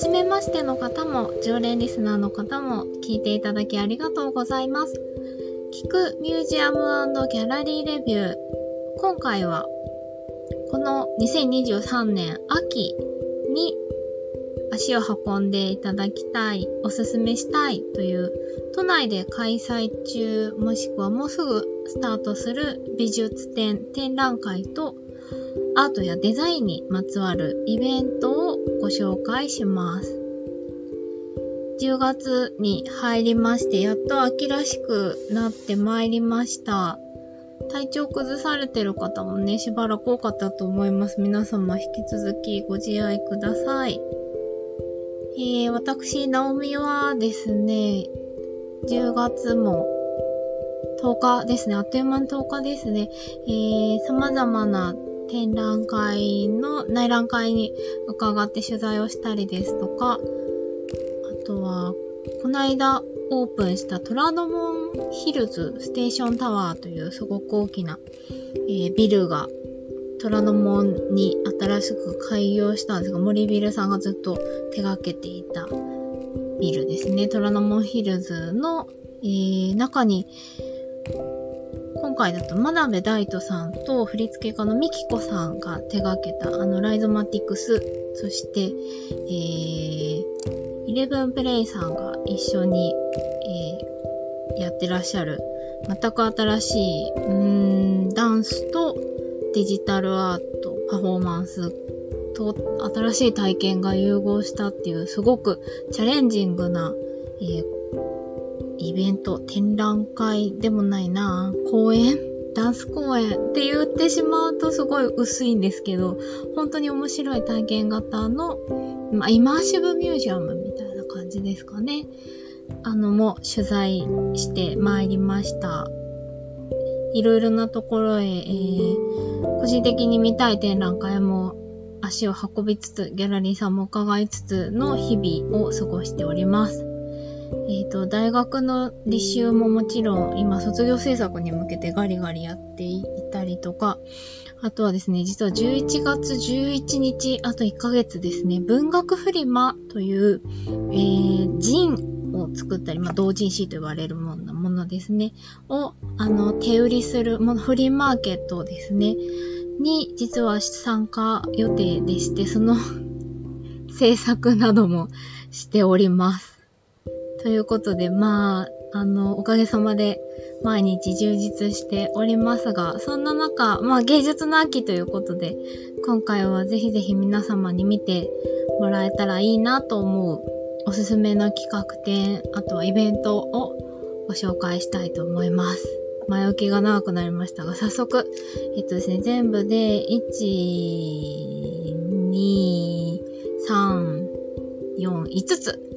初めましての方も、常連リスナーの方も、聞いていただきありがとうございます。聞くミュージアムギャラリーレビュー。今回は、この2023年秋に足を運んでいただきたい、おすすめしたいという都内で開催中もしくはもうすぐスタートする美術展、展覧会とアートやデザインにまつわるイベントをご紹介します。10月に入りまして、やっと秋らしくなってまいりました。体調崩されてる方もね、しばらく多かったと思います。皆様引き続きご自愛ください。えー、私、ナオミはですね、10月も10日ですね、あっという間に10日ですね、えー、様々な展覧会の内覧会に伺って取材をしたりですとか、あとは、この間オープンした虎ノ門ヒルズステーションタワーというすごく大きな、えー、ビルが虎ノ門に新しく開業したんですが、森ビルさんがずっと手掛けていたビルですね。虎ノ門ヒルズの、えー、中に、回だと真鍋大斗さんと振付家のミキコさんが手掛けたあのライゾマティクス、そして、イレブンプレイさんが一緒に、えー、やってらっしゃる。全く新しい、ん、ダンスとデジタルアート、パフォーマンスと新しい体験が融合したっていうすごくチャレンジングな、えー、イベント、展覧会でもないな公演ダンス公演って言ってしまうとすごい薄いんですけど、本当に面白い体験型の、まあ、イマーシブミュージアムみたいな感じですかね。あの、も取材してまいりました。いろいろなところへ、えー、個人的に見たい展覧会も足を運びつつ、ギャラリーさんも伺いつつの日々を過ごしております。えっ、ー、と、大学の履修ももちろん今卒業制作に向けてガリガリやっていたりとか、あとはですね、実は11月11日、あと1ヶ月ですね、文学フリマという、えー、ジンを作ったり、まあ、同人誌と言われるものものですね、を、あの、手売りするもの、フリーマーケットですね、に、実は参加予定でして、その制作などもしております。ということで、まあ、あの、おかげさまで毎日充実しておりますが、そんな中、まあ芸術の秋ということで、今回はぜひぜひ皆様に見てもらえたらいいなと思うおすすめの企画展、あとはイベントをご紹介したいと思います。前置きが長くなりましたが、早速、えっとですね、全部で、1、2、3、4、5つ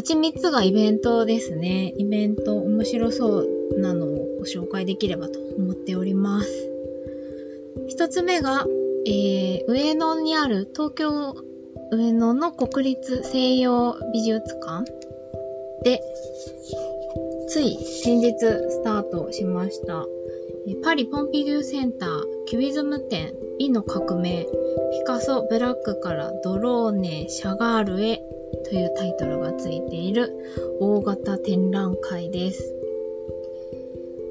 うち3つがイベントですね。イベント面白そうなのをご紹介できればと思っております。1つ目が、えー、上野にある東京上野の国立西洋美術館で、つい先日スタートしました。パリ・ポンピデューセンターキュビズム展美の革命ピカソ・ブラックからドローネ・シャガールへというタイトルがついている大型展覧会です。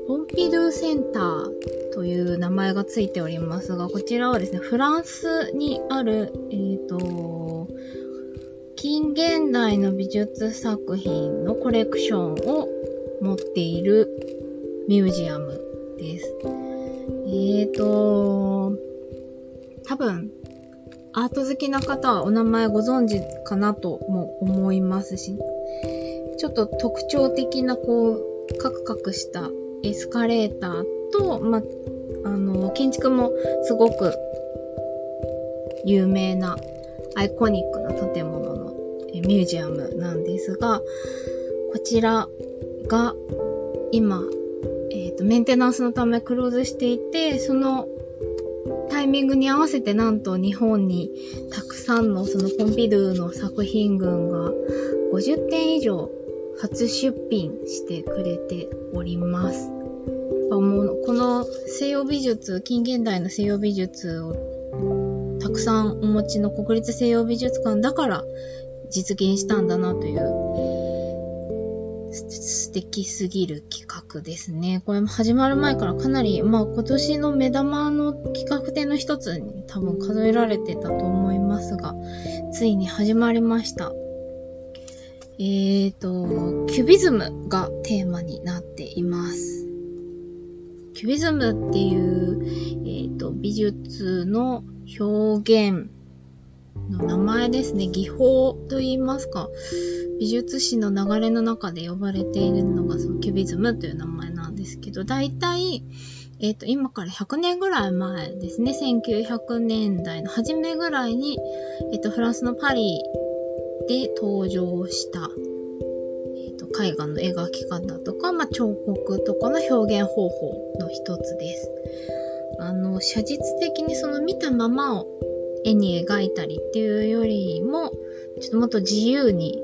ポンピドゥセンターという名前がついておりますが、こちらはですね、フランスにある、えっ、ー、と、近現代の美術作品のコレクションを持っているミュージアムです。えっ、ー、と、多分、アート好きな方はお名前ご存知かなとも思いますし、ちょっと特徴的なこう、カクカクしたエスカレーターと、ま、あの、建築もすごく有名なアイコニックな建物のミュージアムなんですが、こちらが今、えっ、ー、と、メンテナンスのためクローズしていて、そのタイミングに合わせてなんと日本にたくさんのそのポンピドゥの作品群が50点以上初出品してくれております。もうこの西洋美術、近現代の西洋美術をたくさんお持ちの国立西洋美術館だから実現したんだなという素敵すぎる企画ですね。これも始まる前からかなり、まあ今年の目玉企画展の一つに多分数えられてたと思いますが、ついに始まりました。えーと、キュビズムがテーマになっています。キュビズムっていう、えーと、美術の表現の名前ですね。技法と言いますか。美術史の流れの中で呼ばれているのがそのキュビズムという名前なんですけど、大体、えっ、ー、と、今から100年ぐらい前ですね。1900年代の初めぐらいに、えっ、ー、と、フランスのパリで登場した、えっ、ー、と、絵画の描き方とか、まあ、彫刻とかの表現方法の一つです。あの、写実的にその見たままを絵に描いたりっていうよりも、ちょっともっと自由に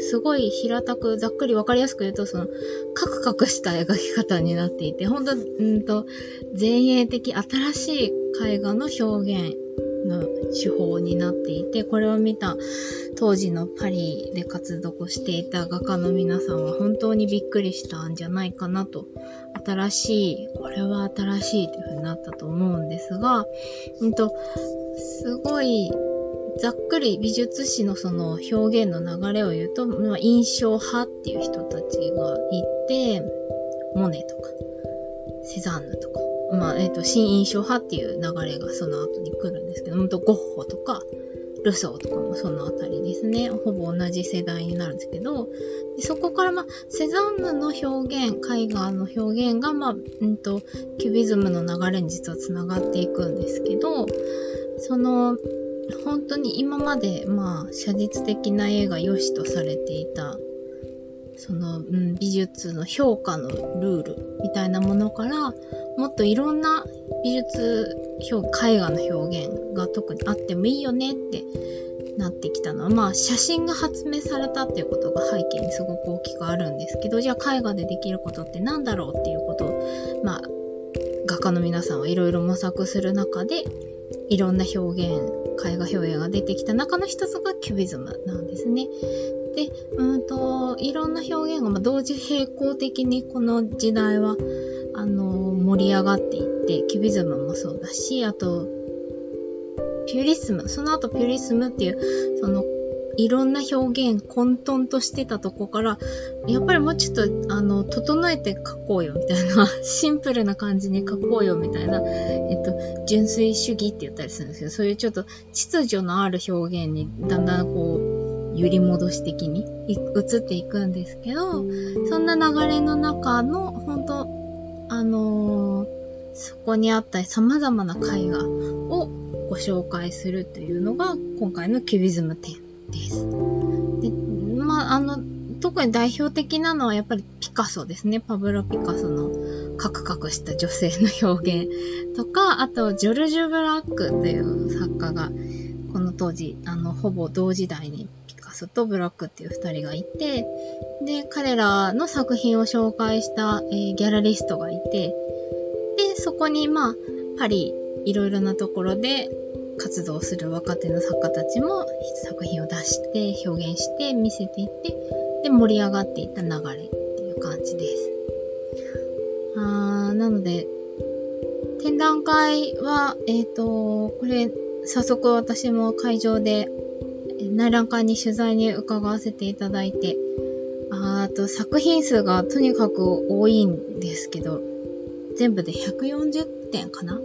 すごい平たく、ざっくりわかりやすく言うと、その、カクカクした描き方になっていて、ほんと、うんと、前衛的、新しい絵画の表現の手法になっていて、これを見た当時のパリで活動していた画家の皆さんは本当にびっくりしたんじゃないかなと。新しい、これは新しいという風になったと思うんですが、うんと、すごいざっくり美術史のその表現の流れを言うと、まあ、印象派っていう人たちがいて、モネとか、セザンヌとか、まあ、えっ、ー、と、新印象派っていう流れがその後に来るんですけど、ほんとゴッホとか、ルソーとかもそのあたりですね。ほぼ同じ世代になるんですけど、でそこからまあ、セザンヌの表現、絵画の表現がまあ、うんと、キュビズムの流れに実は繋がっていくんですけど、その、本当に今まで、まあ、写実的な絵が良しとされていた、その、うん、美術の評価のルールみたいなものから、もっといろんな美術表、絵画の表現が特にあってもいいよねってなってきたのは、まあ、写真が発明されたっていうことが背景にすごく大きくあるんですけど、じゃあ絵画でできることって何だろうっていうことを、まあ、画家の皆さんはいろいろ模索する中で、いろんな表現、絵画表現が出てきた中の一つがキュビズムなんですね。で、うんと、いろんな表現が同時並行的にこの時代は、あの、盛り上がっていって、キュビズムもそうだし、あと、ピュリスム、その後ピュリスムっていう、そのいろんな表現混沌としてたとこから、やっぱりもうちょっと、あの、整えて書こうよみたいな、シンプルな感じに書こうよみたいな、えっと、純粋主義って言ったりするんですけど、そういうちょっと秩序のある表現にだんだんこう、揺り戻し的に移っていくんですけど、そんな流れの中の、本当あのー、そこにあった様々な絵画をご紹介するというのが今回のキュビズム展。です。で、まあ、あの、特に代表的なのはやっぱりピカソですね。パブロ・ピカソのカクカクした女性の表現とか、あと、ジョルジュ・ブラックという作家が、この当時、あの、ほぼ同時代にピカソとブラックっていう二人がいて、で、彼らの作品を紹介した、えー、ギャラリストがいて、で、そこに、まあ、パリ、いろいろなところで、活動する若手の作家たちも作品を出して表現して見せていってで盛り上がっていった流れっていう感じです。あーなので展覧会は、えっ、ー、と、これ早速私も会場で内覧会に取材に伺わせていただいてあと作品数がとにかく多いんですけど全部で140点かな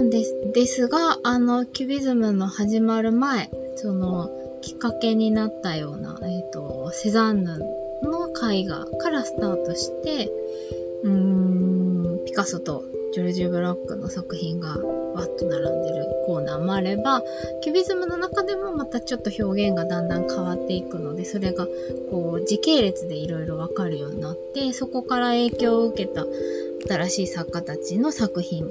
んです、ですが、あの、キュビズムの始まる前、その、きっかけになったような、えっ、ー、と、セザンヌの絵画からスタートして、うーん、ピカソとジョルジュ・ブラックの作品がわっと並んでるコーナーもあれば、キュビズムの中でもまたちょっと表現がだんだん変わっていくので、それがこう時系列でいろいろわかるようになって、そこから影響を受けた新しい作家たちの作品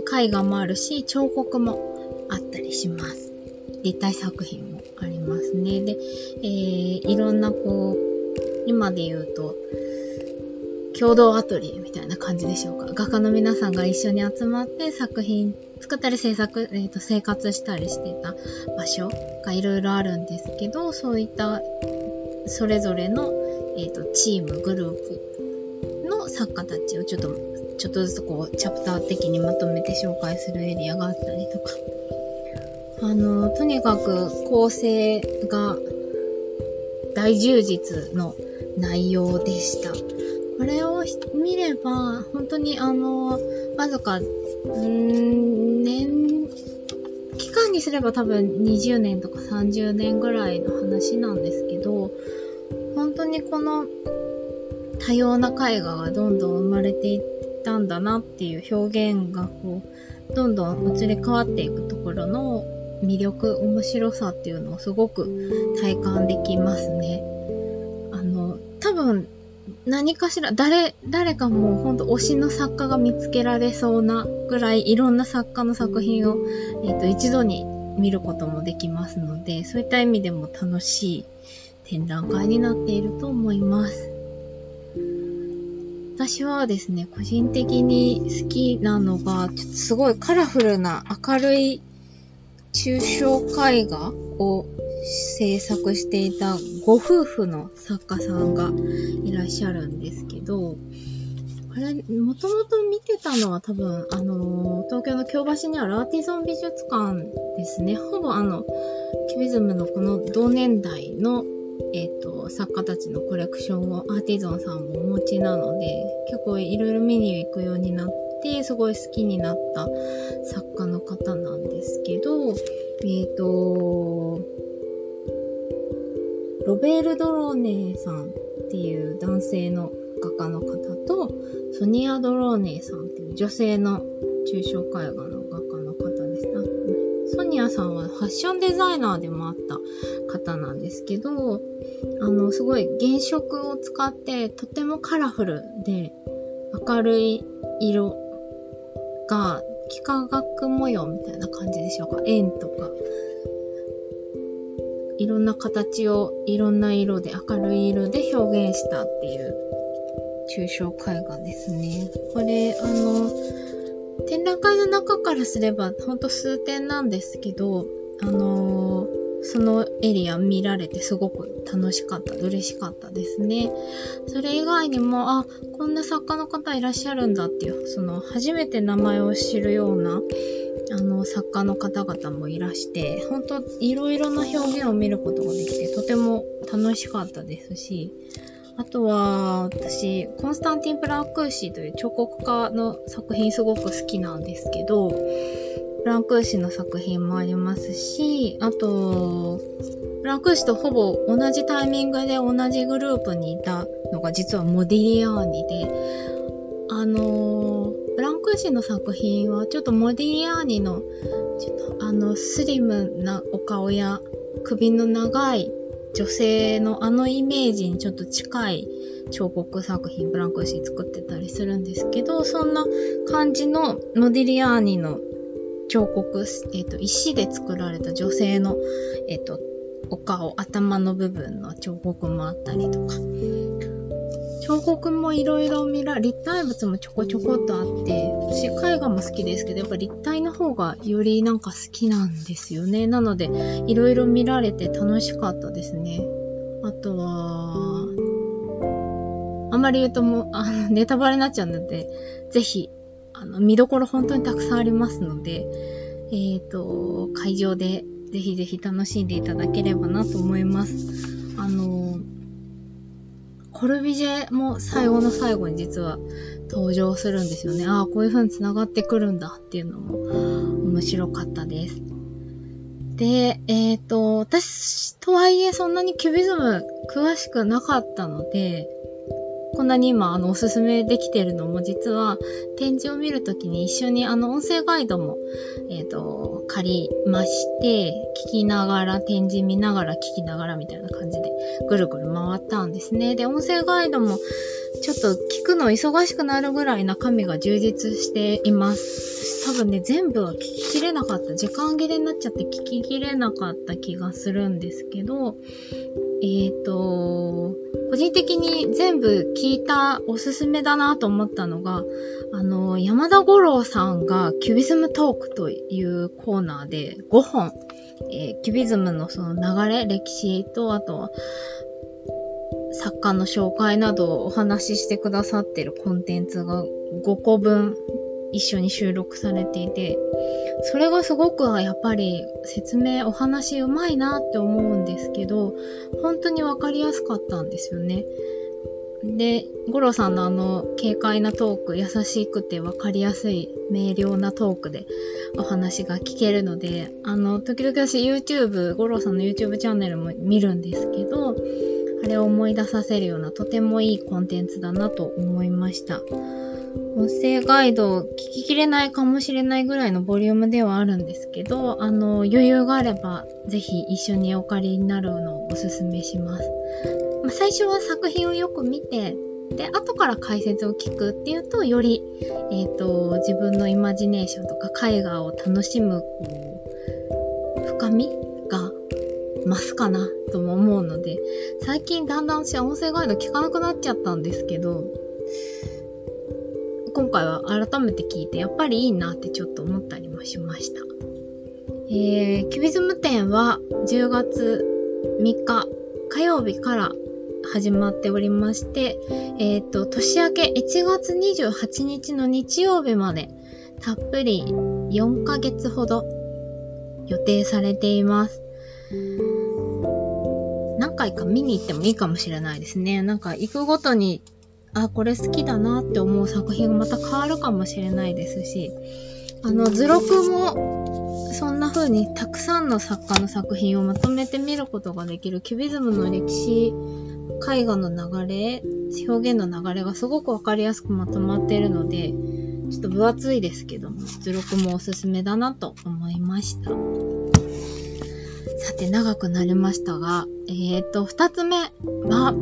絵画もあるし、彫刻もあったりします。立体作品もありますね。で、えー、いろんなこう、今で言うと、共同アトリエみたいな感じでしょうか。画家の皆さんが一緒に集まって作品作ったり制作、えーと、生活したりしてた場所がいろいろあるんですけど、そういったそれぞれの、えーと、とチーム、グループの作家たちをちょっと、ちょっとずつこう、チャプター的にまとめて紹介するエリアがあったりとか。あの、とにかく構成が大充実の内容でした。これを見れば、本当にあの、わずか、うん、年、期間にすれば多分20年とか30年ぐらいの話なんですけど、本当にこの多様な絵画がどんどん生まれていったんだなっていう表現がこう、どんどん移り変わっていくところの魅力、面白さっていうのをすごく体感できますね。あの、多分何かしら、誰、誰かもうほんと推しの作家が見つけられそうなぐらいいろんな作家の作品を、えっ、ー、と、一度に見ることもできますので、そういった意味でも楽しい展覧会になっていると思います。私はですね、個人的に好きなのが、ちょっとすごいカラフルな明るい抽象絵画を制作していたご夫婦の作家さんがいらっしゃるんですけど、あれ、もともと見てたのは多分、あのー、東京の京橋にあるアーティゾン美術館ですね。ほぼあの、キュビズムのこの同年代の、え、ー、と、作家たちのコレクションをアーティゾンさんもお持ちなので、結構いろいろ見に行くようになって、すごい好きになった作家の方なんですけど、えっ、ー、と、ロベール・ドローネさんっていう男性の画家の方と、ソニア・ドローネさんっていう女性の抽象絵画の画家の方ですね。ソニアさんはファッションデザイナーでもた方なんですけど、あの、すごい原色を使ってとてもカラフルで明るい色が幾何学模様みたいな感じでしょうか。円とかいろんな形をいろんな色で明るい色で表現したっていう抽象絵画ですね。これ、あの、展覧会の中からすればほんと数点なんですけど、あのそのエリア見られてすごく楽しかった、嬉しかったですね。それ以外にも、あ、こんな作家の方いらっしゃるんだっていう、その初めて名前を知るような、あの、作家の方々もいらして、本当いろいろな表現を見ることができて、とても楽しかったですし、あとは、私、コンスタンティン・プランクーシーという彫刻家の作品すごく好きなんですけど、プランクーシの作品もありますし、あと、プランクーシとほぼ同じタイミングで同じグループにいたのが実はモディリアーニで、あのー、ブランクーシの作品はちょっとモディリアーニのちょっとあのスリムなお顔や首の長い女性のあのイメージにちょっと近い彫刻作品ブランクーシ作ってたりするんですけどそんな感じのモディリアーニの彫刻、えっ、ー、と、石で作られた女性の、えっ、ー、と、お顔、頭の部分の彫刻もあったりとか、彫刻もいろいろ見ら、立体物もちょこちょこっとあって、私絵画も好きですけど、やっぱ立体の方がよりなんか好きなんですよね。なので、いろいろ見られて楽しかったですね。あとは、あまり言うともう、あの、ネタバレになっちゃうので、ぜひ、あの、見どころ本当にたくさんありますので、えっ、ー、と、会場でぜひぜひ楽しんでいただければなと思います。あの、コルビジェも最後の最後に実は登場するんですよね。ああ、こういう風に繋がってくるんだっていうのも面白かったです。で、えっ、ー、と、私とはいえそんなにキュビズム詳しくなかったので、こんなに今、あの、おすすめできてるのも、実は、展示を見るときに一緒に、あの、音声ガイドも、えっ、ー、と、借りまして、聞きながら、展示見ながら、聞きながらみたいな感じで、ぐるぐる回ったんですね。で、音声ガイドも、ちょっと聞くの忙しくなるぐらい中身が充実しています多分ね、全部は聞ききれなかった。時間切れになっちゃって聞ききれなかった気がするんですけど、えっ、ー、と、個人的に全部聞いたおすすめだなと思ったのが、あの、山田五郎さんがキュビズムトークというコーナーで5本、えー、キュビズムのその流れ、歴史と、あとは、作家の紹介などをお話ししてくださってるコンテンツが5個分一緒に収録されていて、それがすごくやっぱり説明、お話うまいなって思うんですけど、本当にわかりやすかったんですよね。で、五郎さんのあの軽快なトーク、優しくてわかりやすい明瞭なトークでお話が聞けるので、あの、時々私 YouTube、五郎さんの YouTube チャンネルも見るんですけど、あれを思い出させるようなとてもいいコンテンツだなと思いました。音声ガイドを聞ききれないかもしれないぐらいのボリュームではあるんですけど、あの、余裕があればぜひ一緒にお借りになるのをおすすめします。まあ、最初は作品をよく見て、で、後から解説を聞くっていうと、より、えっ、ー、と、自分のイマジネーションとか絵画を楽しむ、こう、深みが増すかなとも思うので、最近だんだん私は音声ガイド聞かなくなっちゃったんですけど、今回は改めて聞いてやっぱりいいなってちょっと思ったりもしました。えー、キュビズム展は10月3日火曜日から始まっておりまして、えっ、ー、と、年明け1月28日の日曜日までたっぷり4ヶ月ほど予定されています。何回か見に行ってもいいかもしれないですね。なんか行くごとに、あ、これ好きだなって思う作品がまた変わるかもしれないですし、あの、図録も、そんな風にたくさんの作家の作品をまとめて見ることができるキュビズムの歴史、絵画の流れ、表現の流れがすごくわかりやすくまとまっているので、ちょっと分厚いですけども、図録もおすすめだなと思いました。さて、長くなりましたが、えっ、ー、と、二つ目は、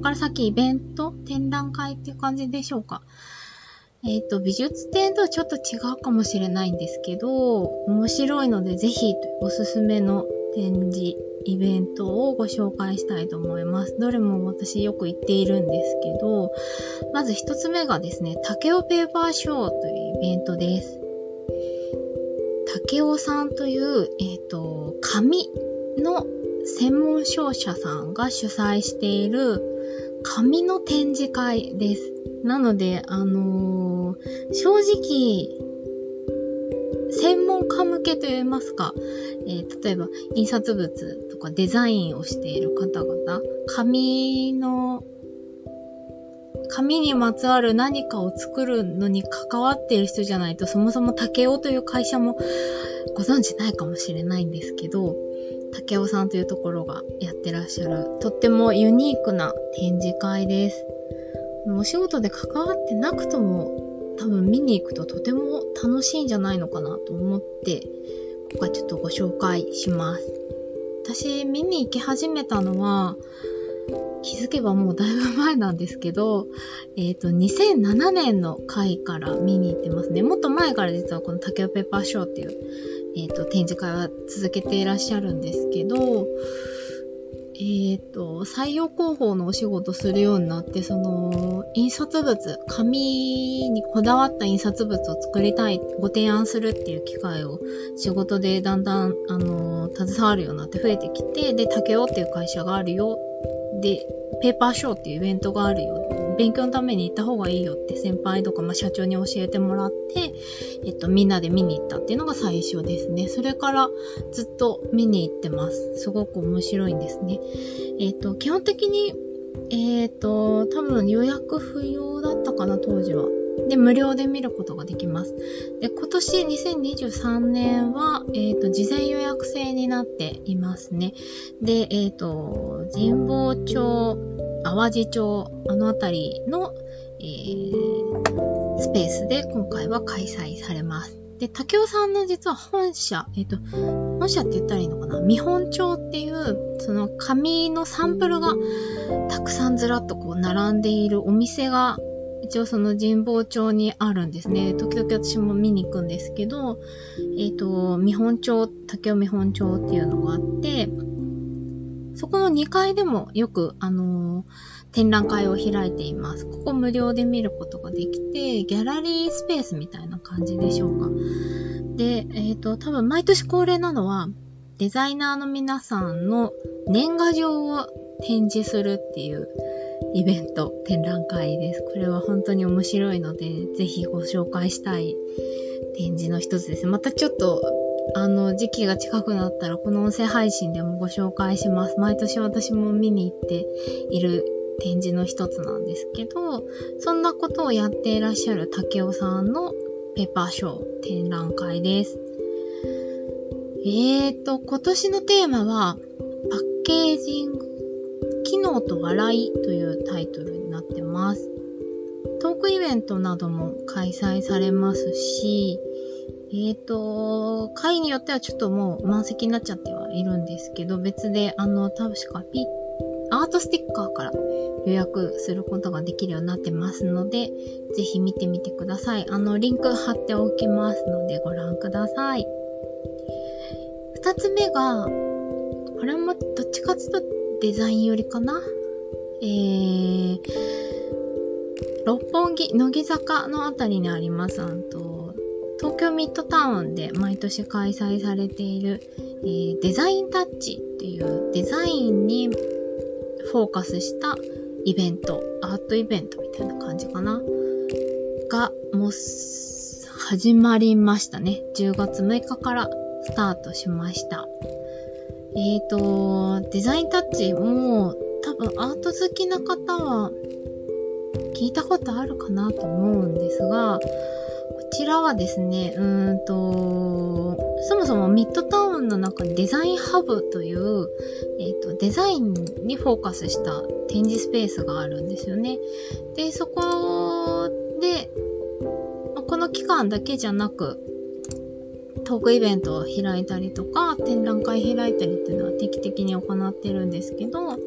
こから先イベント展覧会っていう感じでしょうか。えっ、ー、と、美術展とはちょっと違うかもしれないんですけど、面白いのでぜひおすすめの展示、イベントをご紹介したいと思います。どれも私よく行っているんですけど、まず一つ目がですね、竹尾ペーパーショーというイベントです。竹尾さんという、えっ、ー、と、紙の専門商社さんが主催している紙の展示会です。なので、あのー、正直、専門家向けと言いますか、えー、例えば印刷物とかデザインをしている方々、紙の紙にまつわる何かを作るのに関わっている人じゃないと、そもそも竹雄という会社もご存知ないかもしれないんですけど、竹雄さんというところがやってらっしゃる、とってもユニークな展示会です。お仕事で関わってなくとも、多分見に行くととても楽しいんじゃないのかなと思って、今回ちょっとご紹介します。私、見に行き始めたのは、気づけばもうだいぶ前なんですけど、えっ、ー、と、2007年の回から見に行ってますね。もっと前から実はこの竹尾ペッパーショーっていう、えっ、ー、と、展示会は続けていらっしゃるんですけど、えっ、ー、と、採用広報のお仕事するようになって、その、印刷物、紙にこだわった印刷物を作りたい、ご提案するっていう機会を仕事でだんだん、あの、携わるようになって増えてきて、で、竹尾っていう会社があるよで、ペーパーショーっていうイベントがあるよ。勉強のために行った方がいいよって先輩とか、まあ、社長に教えてもらって、えっと、みんなで見に行ったっていうのが最初ですね。それからずっと見に行ってます。すごく面白いんですね。えっと、基本的に、えっと、多分予約不要だったかな、当時は。で、無料で見ることができます。で、今年2023年は、えっ、ー、と、事前予約制になっていますね。で、えっ、ー、と、神保町、淡路町、あの辺りの、えー、スペースで今回は開催されます。で、竹雄さんの実は本社、えっ、と、本社って言ったらいいのかな？見本帳っていう、その紙のサンプルがたくさんずらっとこう並んでいるお店が一応その神保町にあるんですね。時々私も見に行くんですけど、えっ、ー、と、見本町、竹尾見本町っていうのがあって、そこの2階でもよく、あのー、展覧会を開いています。ここ無料で見ることができて、ギャラリースペースみたいな感じでしょうか。で、えっ、ー、と、多分毎年恒例なのは、デザイナーの皆さんの年賀状を展示するっていうイベント、展覧会です。これは本当に面白いので、ぜひご紹介したい展示の一つです。またちょっと、あの、時期が近くなったら、この音声配信でもご紹介します。毎年私も見に行っている展示の一つなんですけど、そんなことをやっていらっしゃる竹雄さんのペーパーショー展覧会です。えーと、今年のテーマは、パッケージング、機能と笑いというタイトルになってます。トークイベントなども開催されますし、えっ、ー、と、会によってはちょっともう満席になっちゃってはいるんですけど、別で、あの、確かピアートステッカーから予約することができるようになってますので、ぜひ見てみてください。あの、リンク貼っておきますのでご覧ください。二つ目が、これもどっちかっていうとデザイン寄りかな？えー、六本木、乃木坂のあたりにあります、あと、東京ミッドタウンで毎年開催されている、えー、デザインタッチっていうデザインにフォーカスしたイベント、アートイベントみたいな感じかな？が、もう、始まりましたね。10月6日からスタートしました。えっ、ー、と、デザインタッチも多分アート好きな方は聞いたことあるかなと思うんですが、こちらはですね、うーんと、そもそもミッドタウンの中にデザインハブという、えっ、ー、と、デザインにフォーカスした展示スペースがあるんですよね。で、そこで、この期間だけじゃなく、トークイベントを開いたりとか、展覧会開いたりっていうのは定期的に行ってるんですけど、こ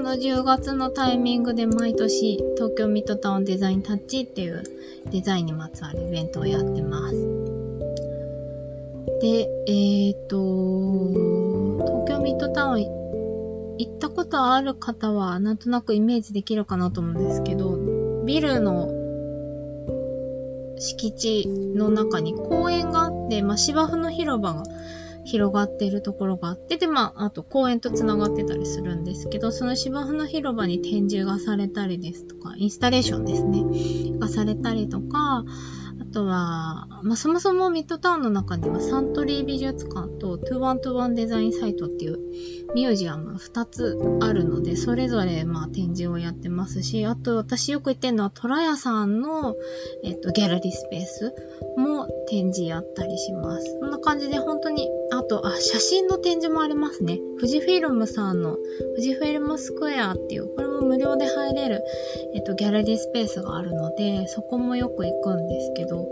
の10月のタイミングで毎年東京ミッドタウンデザインタッチっていうデザインにまつわるイベントをやってます。で、えっ、ー、と、東京ミッドタウン行ったことある方はなんとなくイメージできるかなと思うんですけど、ビルの敷地の中に公園があって、まあ、芝生の広場が広がっているところがあって、で、まあ、あと公園とつながってたりするんですけど、その芝生の広場に展示がされたりですとか、インスタレーションですね、がされたりとか、あとは、まあ、そもそもミッドタウンの中にはサントリー美術館と2121デザインサイトっていうミュージアム2つあるので、それぞれまあ展示をやってますし、あと私よく言ってるのはトラヤさんの、えっと、ギャラリースペースも展示やったりします。そんな感じで本当に、あと、あ、写真の展示もありますね。富士フィルムさんの富士フィルムスクエアっていう、これも無料で入れる、えっと、ギャラリースペースがあるので、そこもよく行くんですけど、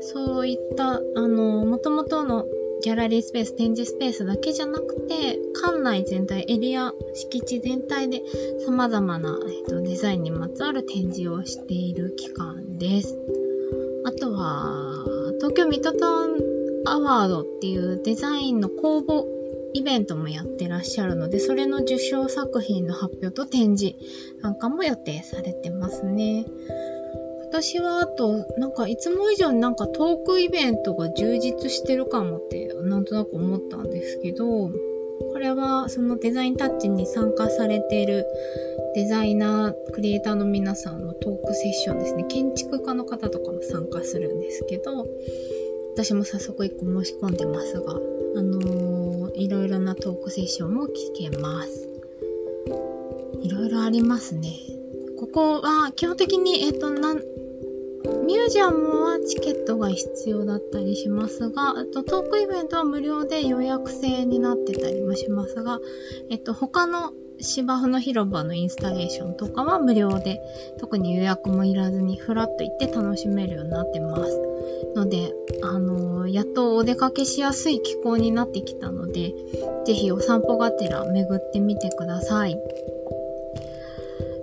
そういった、あの、元々のギャラリースペース、展示スペースだけじゃなくて、館内全体、エリア、敷地全体で様々な、えっと、デザインにまつわる展示をしている期間です。あとは、東京ミッドタウンアワードっていうデザインの公募イベントもやってらっしゃるので、それの受賞作品の発表と展示なんかも予定されてますね。私はあと、なんかいつも以上になんかトークイベントが充実してるかもってなんとなく思ったんですけど、これはそのデザインタッチに参加されているデザイナー、クリエイターの皆さんのトークセッションですね。建築家の方とかも参加するんですけど、私も早速1個申し込んでますが、あのー、いろいろなトークセッションも聞けます。いろいろありますね。ここは基本的に、えっ、ー、と、なん、ミュージアムはチケットが必要だったりしますが、あとトークイベントは無料で予約制になってたりもしますが、えっと、他の芝生の広場のインスタレーションとかは無料で、特に予約もいらずにフラッと行って楽しめるようになってます。ので、あのー、やっとお出かけしやすい気候になってきたので、ぜひお散歩がてら巡ってみてください。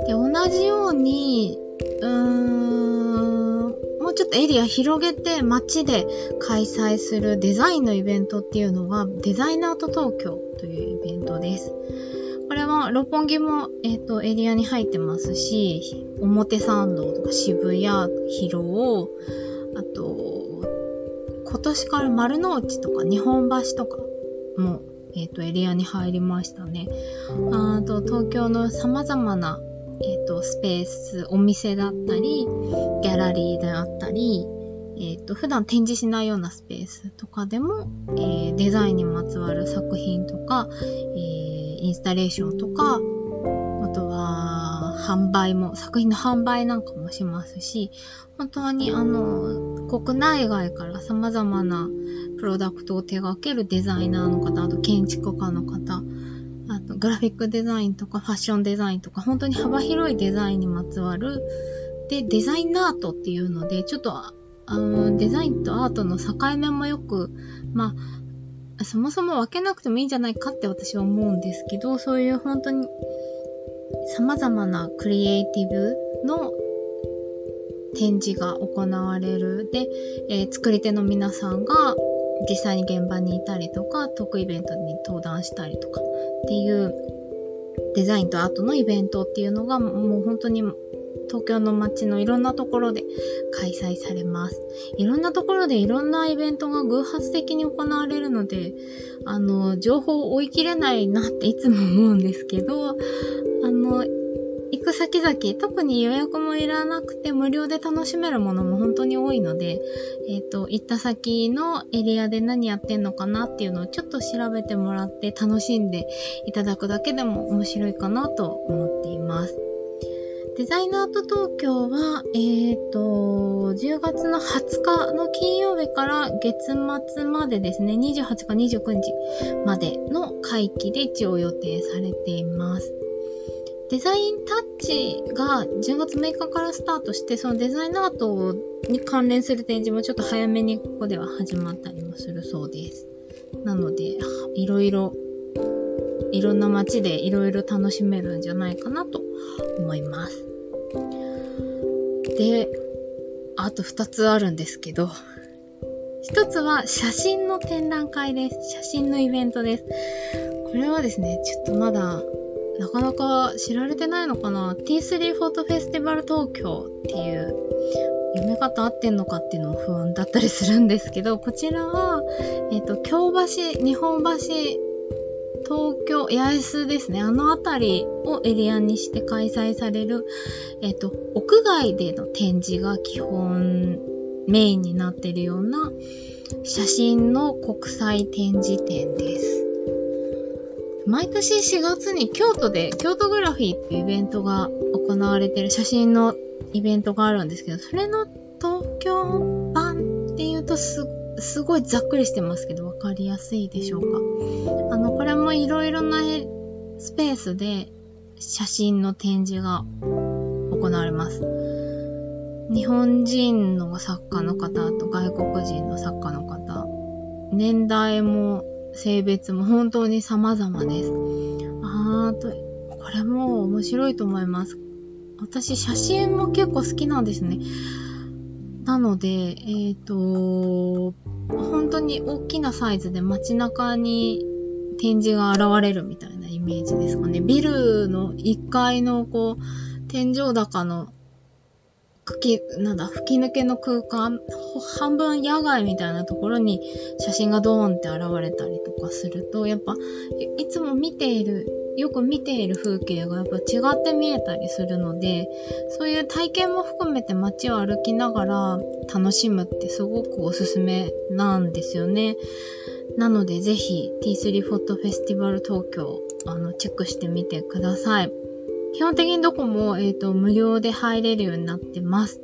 で、同じように、うーん、もうちょっとエリア広げて街で開催するデザインのイベントっていうのは、デザイナート東京というイベントです。これは六本木も、え、ー、と、エリアに入ってますし、表参道とか渋谷、広尾、あと、今年から丸の内とか日本橋とかも、え、ー、と、エリアに入りましたね。あと、東京の様々なえっ、ー、と、スペース、お店だったり、ギャラリーであったり、えっ、ー、と、普段展示しないようなスペースとかでも、えー、デザインにまつわる作品とか、えインスタレーションとか、あとは、販売も、作品の販売なんかもしますし、本当にあの、国内外から様々なプロダクトを手掛けるデザイナーの方、あと建築家の方、グラフィックデザインとかファッションデザインとか、本当に幅広いデザインにまつわる、で、デザインアートっていうので、ちょっと、あの、デザインとアートの境目もよく、まあ、そもそも分けなくてもいいんじゃないかって私は思うんですけど、そういう本当に様々なクリエイティブの展示が行われる。で、えー、作り手の皆さんが実際に現場にいたりとか、トークイベントに登壇したりとかっていうデザインとアートのイベントっていうのがもう本当に東京の街のいろんなところで開催されます。いろんなところでいろんなイベントが偶発的に行われるので、あの、情報を追い切れないなっていつも思うんですけど、あの、行く先々、特に予約もいらなくて無料で楽しめるものも本当に多いので、えっ、ー、と、行った先のエリアで何やってんのかなっていうのをちょっと調べてもらって楽しんでいただくだけでも面白いかなと思っています。デザイナート東京は、えっ、ー、と、10月の20日の金曜日から月末までですね、28か29日までの会期で一応予定されています。デザインタッチが10月6日からスタートして、そのデザインアートに関連する展示もちょっと早めにここでは始まったりもするそうです。なので、いろいろ、いろんな街でいろいろ楽しめるんじゃないかなと思います。で、あと2つあるんですけど、1つは写真の展覧会です。写真のイベントです。これはですね、ちょっとまだなかなか知られてないのかな ?T3 フォトフェスティバル東京っていう読み方合ってんのかっていうのも不安だったりするんですけど、こちらは、えっ、ー、と、京橋、日本橋、東京、八重洲ですね。あの辺りをエリアにして開催される、えっ、ー、と、屋外での展示が基本メインになってるような写真の国際展示展です。毎年4月に京都で京都グラフィーっていうイベントが行われてる写真のイベントがあるんですけど、それの東京版っていうとす、すごいざっくりしてますけど、わかりやすいでしょうか？あの、これもいろいろなスペースで写真の展示が行われます。日本人の作家の方と外国人の作家の方、年代も性別も本当に様々です。あーと、これも面白いと思います。私、写真も結構好きなんですね。なので、えっ、ー、と、本当に大きなサイズで街中に展示が現れるみたいなイメージですかね。ビルの1階のこう、天井高の吹き、なんだ、吹き抜けの空間、半分野外みたいなところに写真がドーンって現れたりとかすると、やっぱ、いつも見ている、よく見ている風景がやっぱ違って見えたりするので、そういう体験も含めて街を歩きながら楽しむってすごくおすすめなんですよね。なのでぜひ T3 フォトフェスティバル東京、あの、チェックしてみてください。基本的にどこも、えっ、ー、と、無料で入れるようになってます。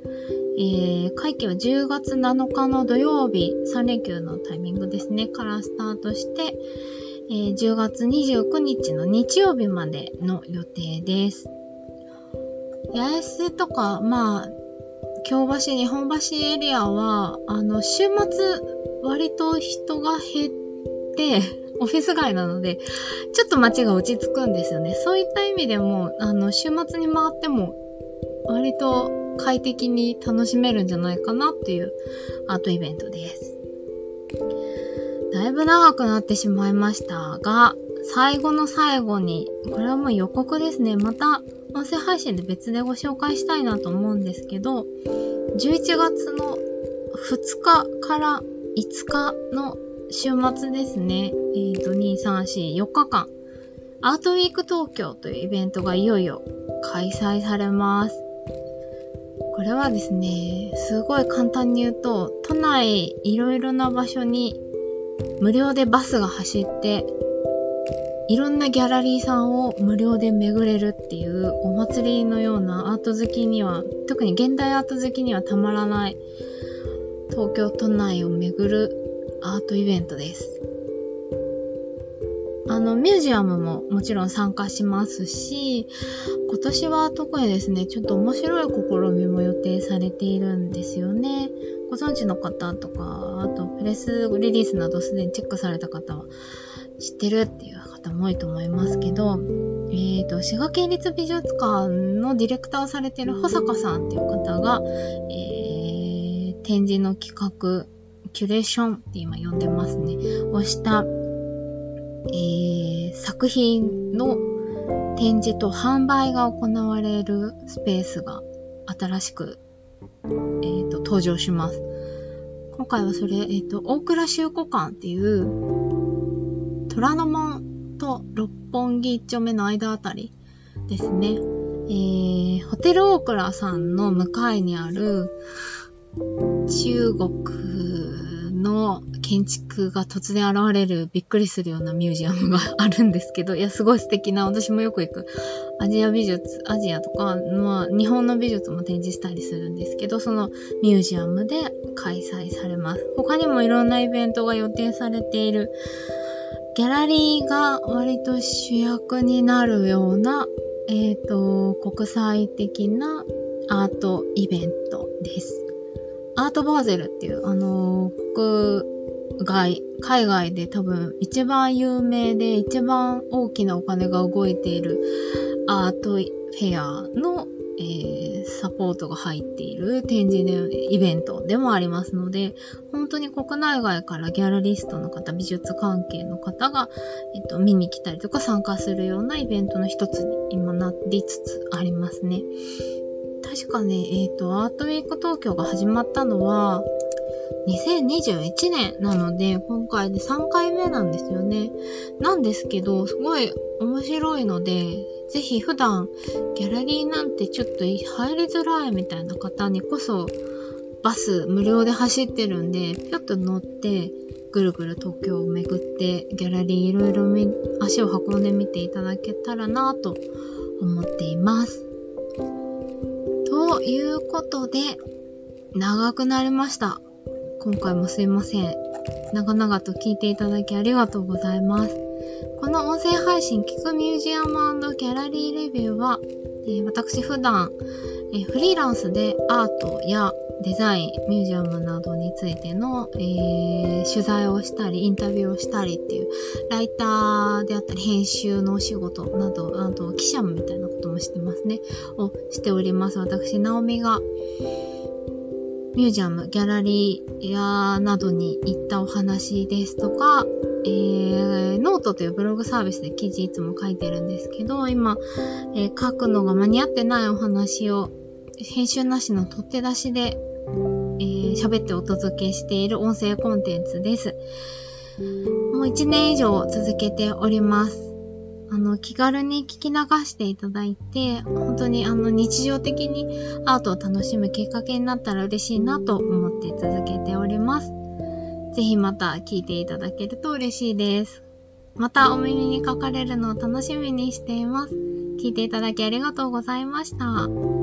えー、会期は10月7日の土曜日、3連休のタイミングですね、からスタートして、えー、10月29日の日曜日までの予定です。八重洲とか、まあ、京橋、日本橋エリアは、あの、週末、割と人が減って、オフィス街なので、ちょっと街が落ち着くんですよね。そういった意味でも、あの、週末に回っても、割と快適に楽しめるんじゃないかなっていうアートイベントです。だいぶ長くなってしまいましたが、最後の最後に、これはもう予告ですね。また音声配信で別でご紹介したいなと思うんですけど、11月の2日から5日の週末ですね。えっ、ー、と、2、3、4、4日間、アートウィーク東京というイベントがいよいよ開催されます。これはですね、すごい簡単に言うと、都内いろいろな場所に無料でバスが走って、いろんなギャラリーさんを無料で巡れるっていうお祭りのようなアート好きには、特に現代アート好きにはたまらない東京都内を巡るアートイベントです。あの、ミュージアムももちろん参加しますし、今年は特にですね、ちょっと面白い試みも予定されているんですよね。ご存知の方とか、あとプレスリリースなどすでにチェックされた方は知ってるっていう方も多いと思いますけど、えーと、滋賀県立美術館のディレクターをされている保坂さんっていう方が、えー、展示の企画、キュレーションって今呼んでますね、をした、えー、作品の展示と販売が行われるスペースが新しく、えーと、登場します。今回はそれ、えっ、ー、と、大倉修古館っていう、虎ノ門と六本木一丁目の間あたりですね。えー、ホテル大倉さんの向かいにある、中国の建築が突然現れるびっくりするようなミュージアムがあるんですけど、いや、すごい素敵な、私もよく行くアジア美術、アジアとか、まあ、日本の美術も展示したりするんですけど、そのミュージアムで開催されます。他にもいろんなイベントが予定されている、ギャラリーが割と主役になるような、えっ、ー、と、国際的なアートイベントです。アートバーゼルっていう、あのー、国外、海外で多分一番有名で一番大きなお金が動いているアートフェアの、えー、サポートが入っている展示でイベントでもありますので、本当に国内外からギャラリストの方、美術関係の方が、えっと、見に来たりとか参加するようなイベントの一つに今なりつつありますね。確かね、えっ、ー、と、アートウィーク東京が始まったのは、2021年なので、今回で3回目なんですよね。なんですけど、すごい面白いので、ぜひ普段ギャラリーなんてちょっと入りづらいみたいな方にこそ、バス無料で走ってるんで、ぴょっと乗って、ぐるぐる東京を巡って、ギャラリーいろいろ足を運んでみていただけたらなと思っています。ということで、長くなりました。今回もすいません。長々と聞いていただきありがとうございます。この音声配信、聞くミュージアムギャラリーレビューは、えー、私普段、えー、フリーランスでアートやデザイン、ミュージアムなどについての、えー、取材をしたり、インタビューをしたりっていう、ライターであったり、編集のお仕事など、あと記者みたいなこともしてますね、をしております。私、ナオミが、ミュージアム、ギャラリーやなどに行ったお話ですとか、えー、ノートというブログサービスで記事いつも書いてるんですけど、今、えー、書くのが間に合ってないお話を編集なしの取って出しでえー、喋ってお届けしている音声コンテンツです。もう1年以上続けております。あの、気軽に聞き流していただいて、本当にあの、日常的にアートを楽しむきっかけになったら嬉しいなと思って続けております。ぜひまた聞いていただけると嬉しいです。またお耳にかかれるのを楽しみにしています。聞いていただきありがとうございました。